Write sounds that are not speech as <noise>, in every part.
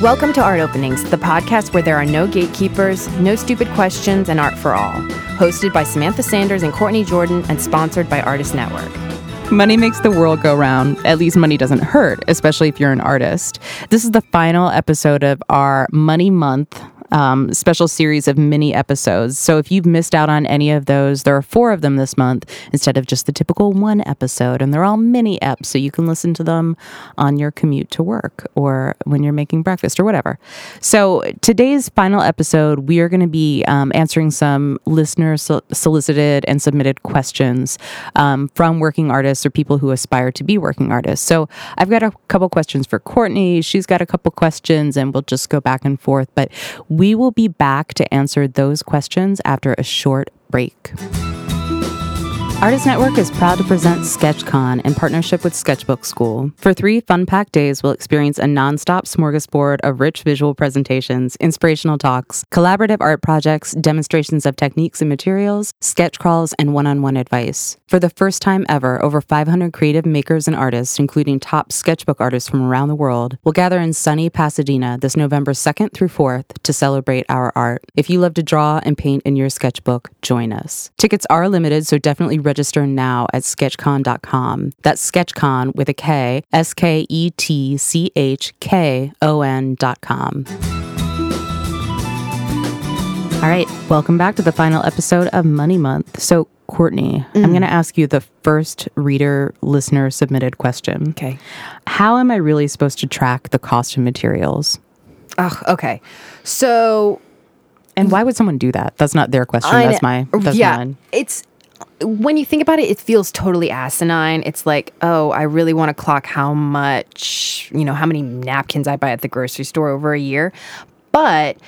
Welcome to Art Openings, the podcast where there are no gatekeepers, no stupid questions, and art for all. Hosted by Samantha Sanders and Courtney Jordan, and sponsored by Artist Network. Money makes the world go round. At least money doesn't hurt, especially if you're an artist. This is the final episode of our Money Month um, special series of mini episodes. So if you've missed out on any of those, there are four of them this month instead of just the typical one episode. And they're all mini eps, so you can listen to them on your commute to work or when you're making breakfast or whatever. So today's final episode, we are going to be um, answering some listener solicited and submitted questions um, from working artists or people who aspire to be working artists. So I've got a couple questions for Courtney. She's got a couple questions, and we'll just go back and forth. But we will be back to answer those questions after a short break. Artist Network is proud to present SketchKon in partnership with Sketchbook Skool. For three fun packed days, we'll experience a nonstop smorgasbord of rich visual presentations, inspirational talks, collaborative art projects, demonstrations of techniques and materials, sketch crawls, and one on one advice. For the first time ever, over 500 creative makers and artists, including top sketchbook artists from around the world, will gather in sunny Pasadena this November 2nd through 4th to celebrate our art. If you love to draw and paint in your sketchbook, join us. Tickets are limited, so definitely register now at sketchkon.com. That's sketchkon with a K, S K E T C H K O N.com. All right, welcome back to the final episode of Money Month. So, Courtney, mm. I'm going to ask you the first reader listener submitted question. Okay. How am I really supposed to track the cost of materials? Oh, okay. So, and why would someone do that? That's not their question. That's my. That's yeah, mine. it's when you think about it, it feels totally asinine. It's like, oh, I really want to clock how much, you know, how many napkins I buy at the grocery store over a year. But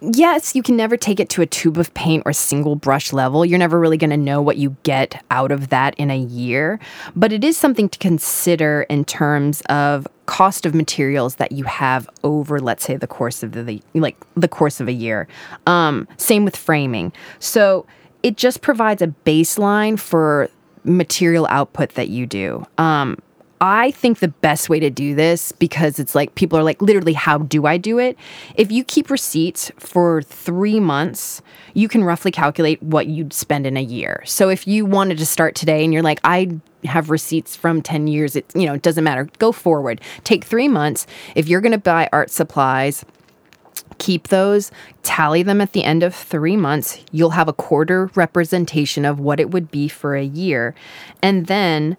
yes, you can never take it to a tube of paint or single brush level. You're never really going to know what you get out of that in a year. But it is something to consider in terms of cost of materials that you have over let's say the course of the like the course of a year um, same with framing so it just provides a baseline for material output that you do. Um, I think the best way to do this, because it's like people are like, literally, how do I do it? If you keep receipts for three months, you can roughly calculate what you'd spend in a year. So if you wanted to start today and you're like, I have receipts from 10 years, it, you know, it doesn't matter. Go forward. Take three months. If you're going to buy art supplies, keep those, tally them at the end of three months. You'll have a quarter representation of what it would be for a year. And then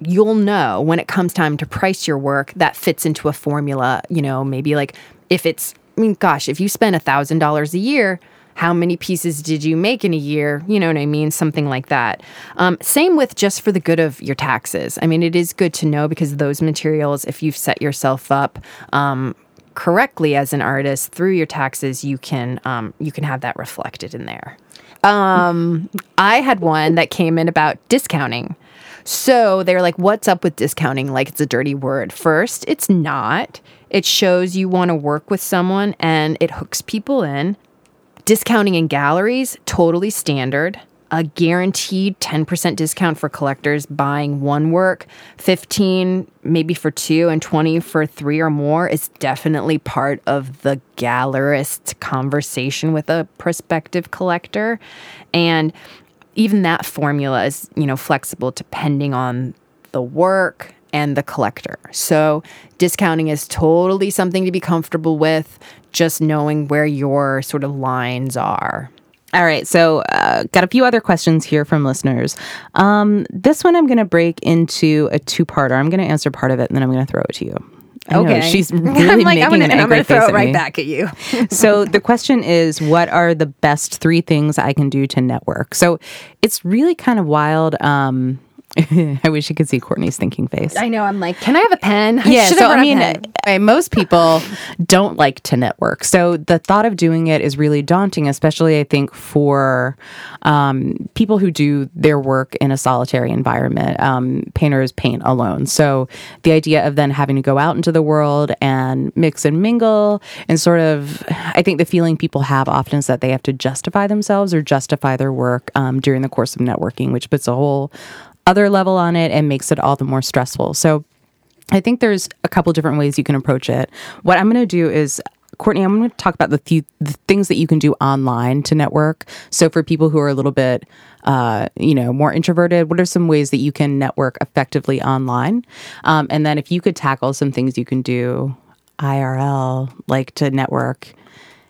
you'll know when it comes time to price your work that fits into a formula. You know, maybe like if it's, I mean, gosh, if you spend a $1,000 a year, how many pieces did you make in a year? You know what I mean? Something like that. Um, same with just for the good of your taxes. I mean, it is good to know because those materials, if you've set yourself up um, correctly as an artist through your taxes, you can um, you can have that reflected in there. Um, I had one that came in about discounting. So they're like, "What's up with discounting? Like it's a dirty word." First, it's not. It shows you want to work with someone, and it hooks people in. Discounting in galleries totally standard a guaranteed 10% discount for collectors buying one work, 15 maybe for two and 20 for three or more is definitely part of the gallerist conversation with a prospective collector. And even that formula is, you know, flexible depending on the work and the collector. So discounting is totally something to be comfortable with, just knowing where your sort of lines are. All right, so uh, got a few other questions here from listeners. Um, this one I'm going to break into a two-parter. I'm going to answer part of it, and then I'm going to throw it to you. I okay, know, she's <laughs> really I'm like, making I'm gonna, an angry I'm throw face it right me. back at you. <laughs> <laughs> so the question is, what are the best three things I can do to network? So it's really kind of wild. Um, <laughs> I wish you could see Courtney's thinking face. I know. I'm like, can I have a pen? I yeah. So I mean, most people <laughs> don't like to network. So the thought of doing it is really daunting, especially I think for um, people who do their work in a solitary environment. Um, painters paint alone. So the idea of then having to go out into the world and mix and mingle and sort of, I think the feeling people have often is that they have to justify themselves or justify their work um, during the course of networking, which puts a whole other level on it and makes it all the more stressful. So I think there's a couple different ways you can approach it. What I'm going to do is Courtney, I'm going to talk about the, few, the things that you can do online to network. So for people who are a little bit, uh, you know, more introverted, what are some ways that you can network effectively online? Um, and then if you could tackle some things you can do IRL, like to network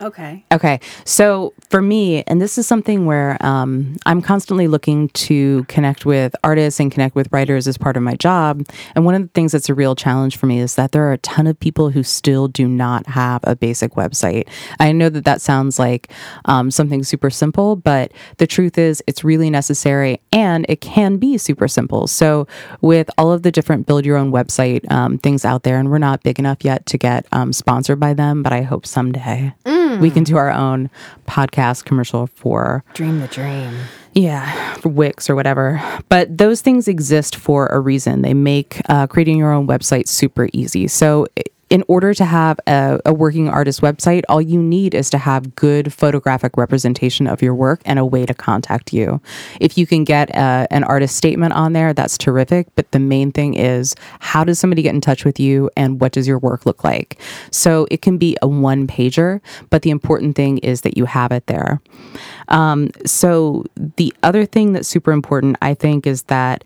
Okay. Okay. So for me, and this is something where um, I'm constantly looking to connect with artists and connect with writers as part of my job. And one of the things that's a real challenge for me is that there are a ton of people who still do not have a basic website. I know that that sounds like um, something super simple, but the truth is it's really necessary and it can be super simple. So with all of the different build your own website um, things out there, and we're not big enough yet to get um, sponsored by them, but I hope someday. Mm we can do our own podcast commercial for Dream the Dream. Yeah, for Wix or whatever. But those things exist for a reason. They make uh, creating your own website super easy. So in order to have a, a, working artist website, all you need is to have good photographic representation of your work and a way to contact you. If you can get a, uh, an artist statement on there, that's terrific. But the main thing is how does somebody get in touch with you and what does your work look like? So it can be a one pager, but the important thing is that you have it there. Um, so the other thing that's super important, I think, is that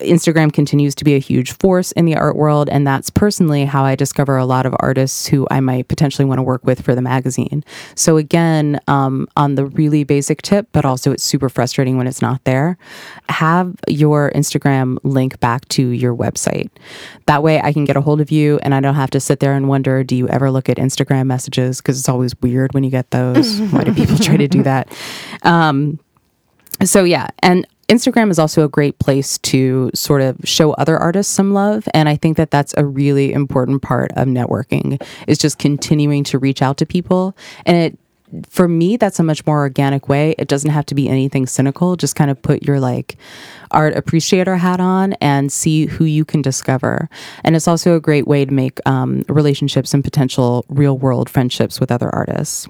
Instagram continues to be a huge force in the art world. And that's personally how I discover a lot of artists who I might potentially want to work with for the magazine. So, again, um, on the really basic tip, but also it's super frustrating when it's not there, have your Instagram link back to your website. That way I can get a hold of you and I don't have to sit there and wonder, do you ever look at Instagram messages? Because it's always weird when you get those. Why do people try to do that? <laughs> Um, so yeah and Instagram is also a great place to sort of show other artists some love. And I think that that's a really important part of networking is just continuing to reach out to people. And it, for me, that's a much more organic way. It doesn't have to be anything cynical. Just kind of put your like art appreciator hat on and see who you can discover. And it's also a great way to make um, relationships and potential real world friendships with other artists.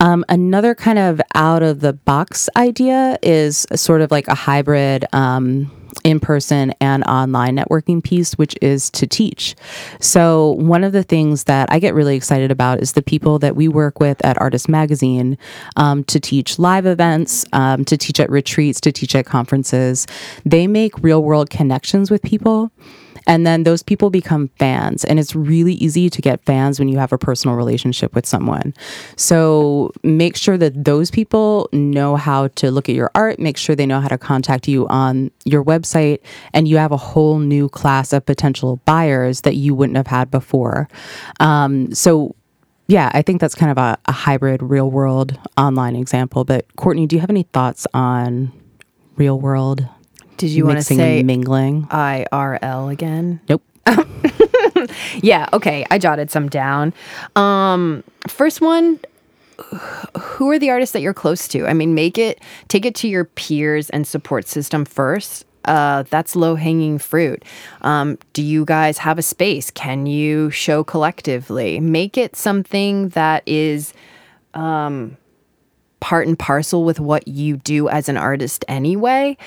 Um, another kind of out of the box idea is sort of like a hybrid. Um, in person and online networking piece, which is to teach. So, one of the things that I get really excited about is the people that we work with at Artist Magazine um, to teach live events, um, to teach at retreats, to teach at conferences. They make real world connections with people. And then those people become fans. And it's really easy to get fans when you have a personal relationship with someone. So make sure that those people know how to look at your art, make sure they know how to contact you on your website, and you have a whole new class of potential buyers that you wouldn't have had before. Um, so yeah, I think that's kind of a, a hybrid real world online example. But Courtney, do you have any thoughts on real world did you want to say mingling? IRL again? Nope. <laughs> yeah, okay. I jotted some down. Um, first one, who are the artists that you're close to? I mean, make it take it to your peers and support system first. Uh, that's low hanging fruit. Um, do you guys have a space? Can you show collectively? Make it something that is um, part and parcel with what you do as an artist anyway.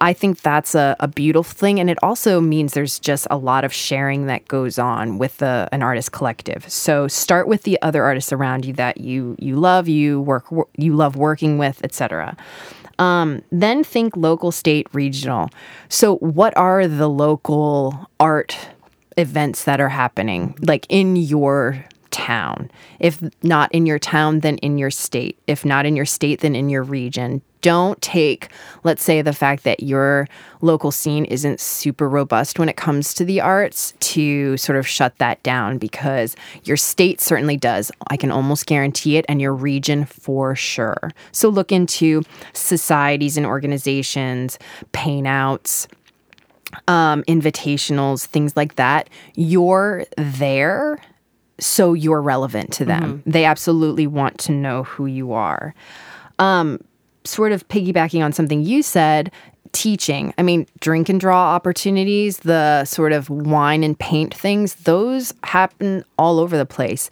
I think that's a, a beautiful thing. And it also means there's just a lot of sharing that goes on with the, an artist collective. So start with the other artists around you that you, you love, you work, you love working with, etc. Um, then think local, state, regional. So what are the local art events that are happening like in your town. If not in your town, then in your state. If not in your state, then in your region. Don't take, let's say, the fact that your local scene isn't super robust when it comes to the arts to sort of shut that down because your state certainly does. I can almost guarantee it, and your region for sure. So look into societies and organizations, paint outs um, invitationals, things like that, you're there so you're relevant to them. Mm-hmm. They absolutely want to know who you are. Um, sort of piggybacking on something you said, teaching. I mean, drink and draw opportunities, the sort of wine and paint things, those happen all over the place.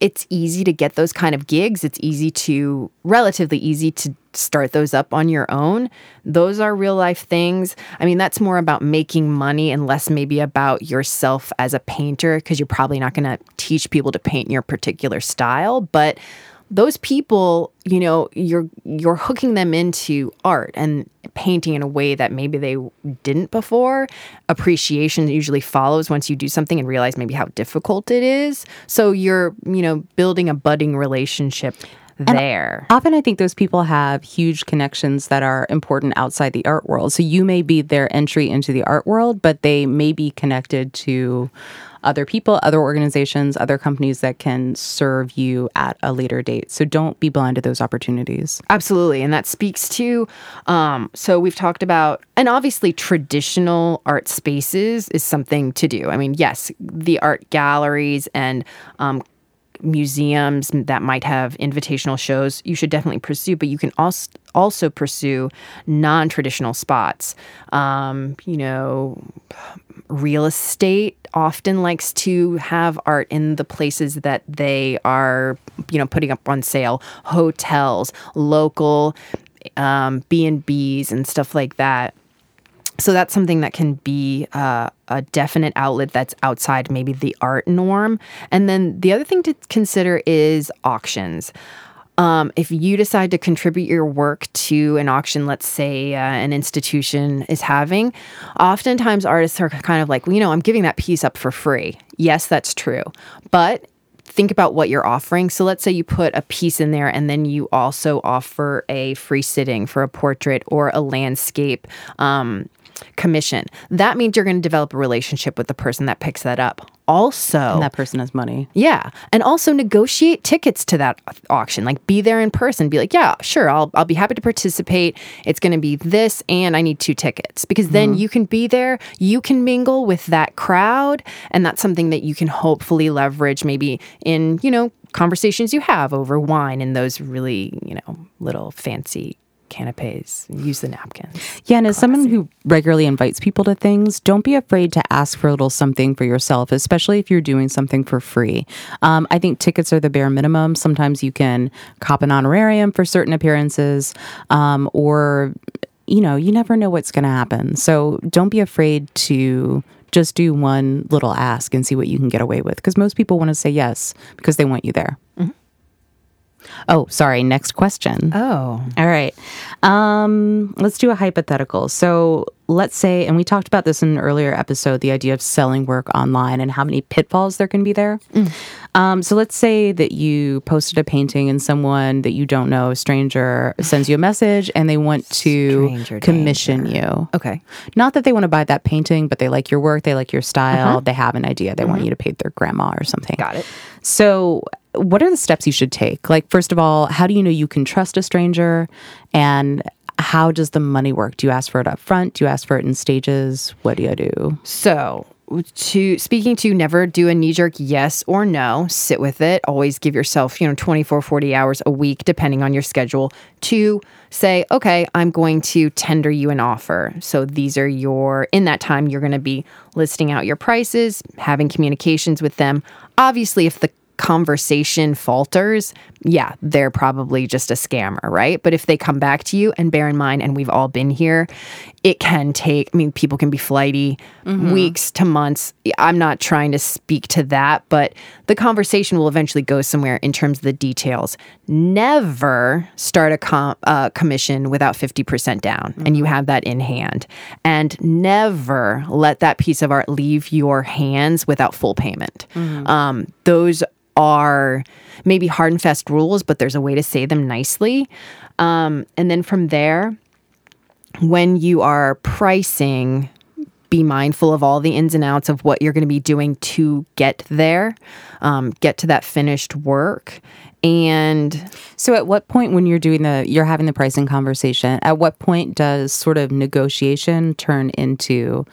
it's easy to get those kind of gigs. It's easy to, relatively easy to start those up on your own. Those are real life things. I mean, that's more about making money and less maybe about yourself as a painter because you're probably not going to teach people to paint in your particular style. But those people, you know, you're you're hooking them into art and painting in a way that maybe they didn't before. Appreciation usually follows once you do something and realize maybe how difficult it is. So you're, you know, building a budding relationship there. Often I think those people have huge connections that are important outside the art world. So you may be their entry into the art world, but they may be connected to other people, other organizations, other companies that can serve you at a later date. So don't be blind to those opportunities. Absolutely. And that speaks to, um, so we've talked about, and obviously traditional art spaces is something to do. I mean, yes, the art galleries and um, museums that might have invitational shows you should definitely pursue but you can also also pursue non-traditional spots um, you know real estate often likes to have art in the places that they are, you know, putting up on sale. Hotels, local um, B and B's, and stuff like that. So that's something that can be uh, a definite outlet that's outside maybe the art norm. And then the other thing to consider is auctions. Um, if you decide to contribute your work to an auction, let's say uh, an institution is having, oftentimes artists are kind of like, well, you know, I'm giving that piece up for free. Yes, that's true. But think about what you're offering. So let's say you put a piece in there and then you also offer a free sitting for a portrait or a landscape um, commission. That means you're going to develop a relationship with the person that picks that up. Also, and that person has money. Yeah. And also negotiate tickets to that auction. Like be there in person. Be like, yeah, sure, I'll I'll be happy to participate. It's going to be this and I need two tickets. Because then mm-hmm. you can be there, you can mingle with that crowd, and that's something that you can hopefully leverage maybe in, you know, conversations you have over wine and those really, you know, little fancy canapes, use the napkins. Yeah, and as someone who regularly invites people to things, don't be afraid to ask for a little something for yourself, especially if you're doing something for free. Um, I think tickets are the bare minimum. Sometimes you can cop an honorarium for certain appearances, um, or you know, you never know what's going to happen. So don't be afraid to just do one little ask and see what you can get away with because most people want to say yes because they want you there. Mm-hmm. Oh, sorry. Next question. Oh. All right. Um, let's do a hypothetical. So let's say, and we talked about this in an earlier episode, the idea of selling work online and how many pitfalls there can be there. Mm. Um, so let's say that you posted a painting and someone that you don't know, a stranger, <sighs> sends you a message and they want to stranger commission danger. you. Okay. Not that they want to buy that painting, but they like your work, they like your style, uh-huh. they have an idea, they mm-hmm. want you to paint their grandma or something. Got it. So what are the steps you should take? Like, first of all, how do you know you can trust a stranger? And how does the money work? Do you ask for it up front? Do you ask for it in stages? What do you do? So, to speaking to never do a knee jerk yes or no sit with it always give yourself you know 24 40 hours a week depending on your schedule to say okay i'm going to tender you an offer so these are your in that time you're going to be listing out your prices having communications with them obviously if the conversation falters, yeah, they're probably just a scammer, right? But if they come back to you, and bear in mind, and we've all been here, it can take, I mean, people can be flighty mm-hmm. weeks to months. I'm not trying to speak to that, but the conversation will eventually go somewhere in terms of the details. Never start a com- uh, commission without 50% down, mm-hmm. and you mm-hmm. have that in hand. And never let that piece of art leave your hands without full payment. Mm-hmm. Um, those are maybe hard and fast rules, but there's a way to say them nicely. Um, and then from there, when you are pricing, be mindful of all the ins and outs of what you're going to be doing to get there, um, get to that finished work. And so, at what point, when you're doing the, you're having the pricing conversation, at what point does sort of negotiation turn into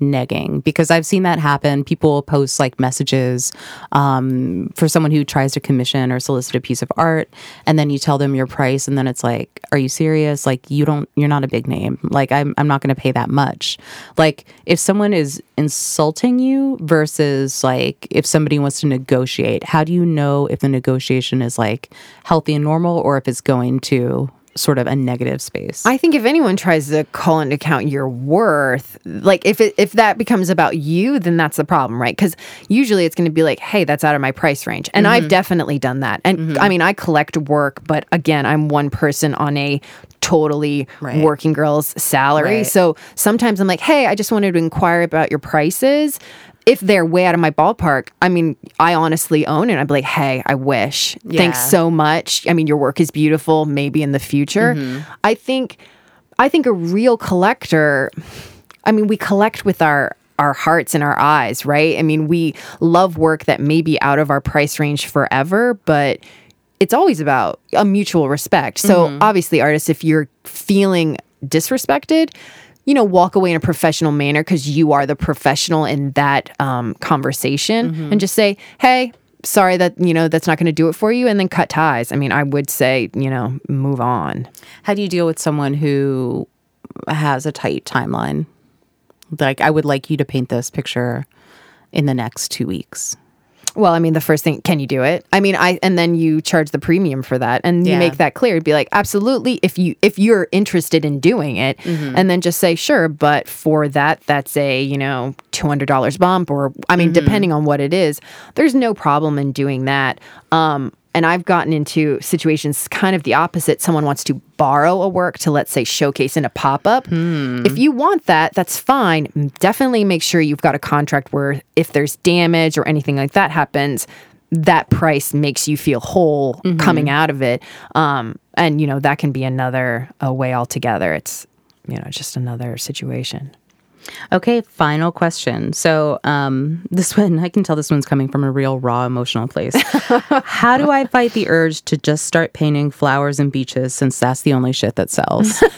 negging because I've seen that happen. People post like messages um, for someone who tries to commission or solicit a piece of art, and then you tell them your price, and then it's like, "Are you serious? Like you don't, you're not a big name. Like I'm, I'm not going to pay that much." Like if someone is insulting you versus like if somebody wants to negotiate, how do you know if the negotiation is like healthy and normal or if it's going to sort of a negative space. I think if anyone tries to call into account your worth, like if it, if that becomes about you, then that's the problem, right? Because usually it's going to be like, hey, that's out of my price range, and Mm-hmm. I've definitely done that. And I mean, I collect work, but again, I'm one person on a totally Right. working girl's salary. Right. So sometimes I'm like, hey, I just wanted to inquire about your prices. If they're way out of my ballpark, I mean, I honestly own it. I'd be like, hey, I wish. Thanks so much. I mean, your work is beautiful. Maybe in the future. Mm-hmm. I think, I think a real collector. I mean, we collect with our our hearts and our eyes, right? I mean, we love work that may be out of our price range forever, but it's always about a mutual respect. So Mm-hmm. obviously, artists, if you're feeling disrespected, you know, walk away in a professional manner because you are the professional in that um, conversation, Mm-hmm. and just say, "Hey." Sorry that you know that's not going to do it for you, and then cut ties. I mean, I would say you know move on. How do you deal with someone who has a tight timeline? Like, I would like you to paint this picture in the next two weeks. Well, I mean, the first thing, can you do it? I mean, I and then you charge the premium for that, and you Yeah. make that clear. It'd be like, absolutely, if you if you're interested in doing it, Mm-hmm. and then just say sure, but for that, that's a you know two hundred dollars bump, or I mean, Mm-hmm. depending on what it is, there's no problem in doing that. Um, and I've gotten into situations kind of the opposite. Someone wants to borrow a work to, let's say, showcase in a pop up. Hmm. If you want that, that's fine. Definitely make sure you've got a contract where if there's damage or anything like that happens, that price makes you feel whole Mm-hmm. coming out of it. Um, and, you know, that can be another a way altogether. It's, you know, just another situation. Okay, final question. So, um, <laughs> this one, I can tell this one's coming from a real raw emotional place. <laughs> How do I fight the urge to just start painting flowers and beaches since that's the only shit that sells? <laughs>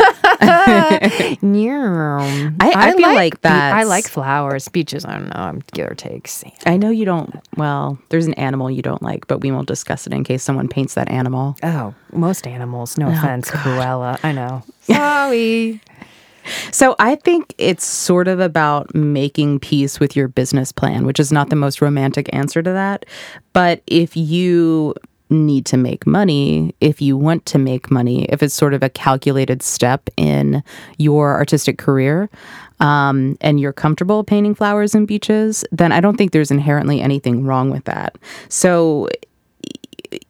Yeah. I- I feel like be- I like flowers. Beaches, I don't know. I'm give or take. See. I know you don't, well, there's an animal you don't like, but we won't discuss it in case someone paints that animal. Oh, most animals. No offense, Cruella. I know. Sorry. So I think it's sort of about making peace with your business plan, which is not the most romantic answer to that. But if you need to make money, if you want to make money, if it's sort of a calculated step in your artistic career, um, and you're comfortable painting flowers and beaches, then I don't think there's inherently anything wrong with that. So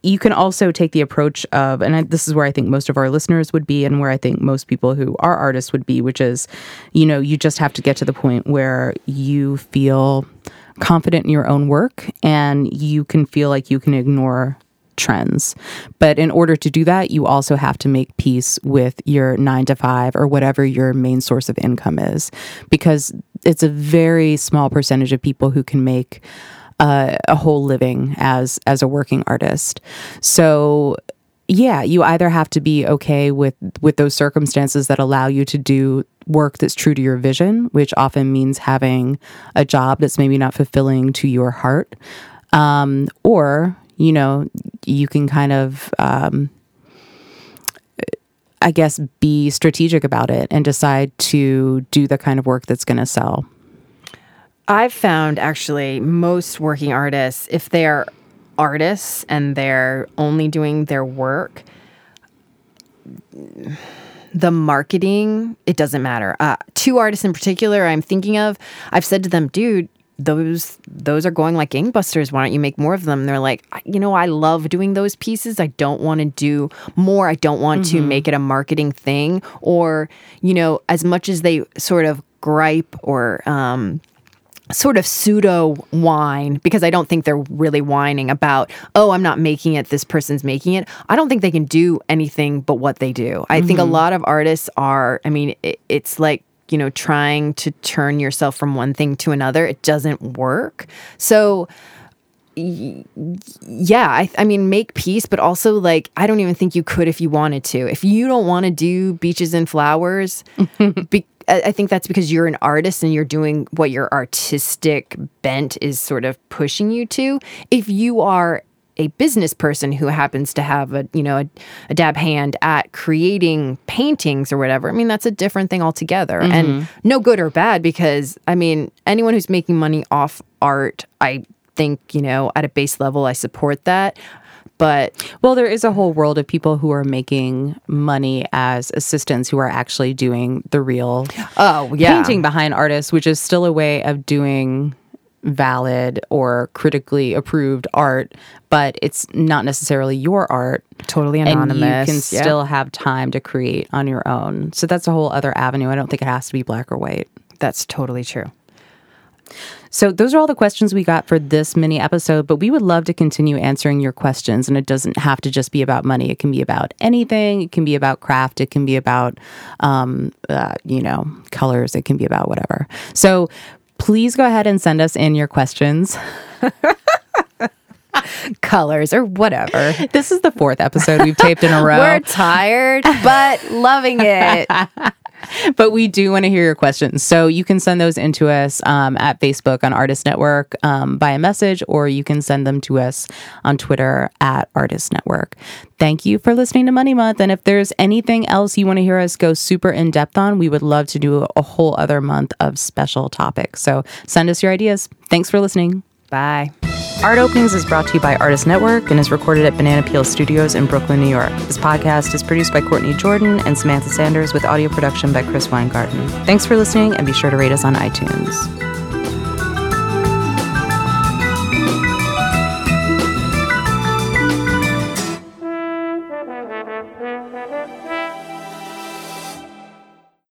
you can also take the approach of, and I, this is where I think most of our listeners would be, and where I think most people who are artists would be, which is, you know, you just have to get to the point where you feel confident in your own work and you can feel like you can ignore trends. But in order to do that, you also have to make peace with your nine to five or whatever your main source of income is, because it's a very small percentage of people who can make a whole living as as a working artist. So yeah, you either have to be okay with with those circumstances that allow you to do work that's true to your vision, which often means having a job that's maybe not fulfilling to your heart, um, or you know you can kind of um, I guess be strategic about it and decide to do the kind of work that's going to sell. I've found actually most working artists, if they're artists and they're only doing their work, the marketing, it doesn't matter. Uh, two artists in particular I'm thinking of, I've said to them, dude, those those are going like gangbusters. Why don't you make more of them? And they're like, you know, I love doing those pieces. I don't want to do more. I don't want to make it a marketing thing. Or, you know, as much as they sort of gripe or um, sort of pseudo whine because I don't think they're really whining about, oh, I'm not making it, this person's making it. I don't think they can do anything but what they do. I think a mm-hmm. lot of artists are, I mean, it, it's like, you know, trying to turn yourself from one thing to another. It doesn't work. So, yeah, I, I mean, make peace, but also like, I don't even think you could if you wanted to. If you don't want to do beaches and flowers, <laughs> be, I think that's because you're an artist and you're doing what your artistic bent is sort of pushing you to. If you are a business person who happens to have a you know a, a dab hand at creating paintings or whatever i mean that's a different thing altogether. Mm-hmm. And no good or bad because i mean anyone who's making money off art i think you know at a base level i support that but Well, there is a whole world of people who are making money as assistants who are actually doing the real oh yeah painting behind artists, which is still a way of doing valid or critically approved art, but it's not necessarily your art. totally anonymous And you can Yeah. still have time to create on your own. So that's a whole other avenue. I don't think it has to be black or white. that's totally true So those are all the questions we got for this mini episode, but we would love to continue answering your questions and it doesn't have to just be about money. It can be about anything. It can be about craft. It can be about um, uh, you know, colors. It can be about whatever. So please go ahead and send us in your questions. <laughs> colors or whatever This is the fourth episode we've taped in a row. we're tired but loving it <laughs> but we do want to hear your questions. So you can send those into us um, at Facebook on Artist Network um, by a message, or you can send them to us on Twitter at Artist Network. Thank you for listening to Money Month. And if there's anything else you want to hear us go super in depth on, we would love to do a whole other month of special topics. So send us your ideas. Thanks for listening. bye Art Openings is brought to you by Artist Network and is recorded at Banana Peel Studios in Brooklyn, New York. This podcast is produced by Courtney Jordan and Samantha Sanders with audio production by Chris Weingarten. Thanks for listening and be sure to rate us on iTunes.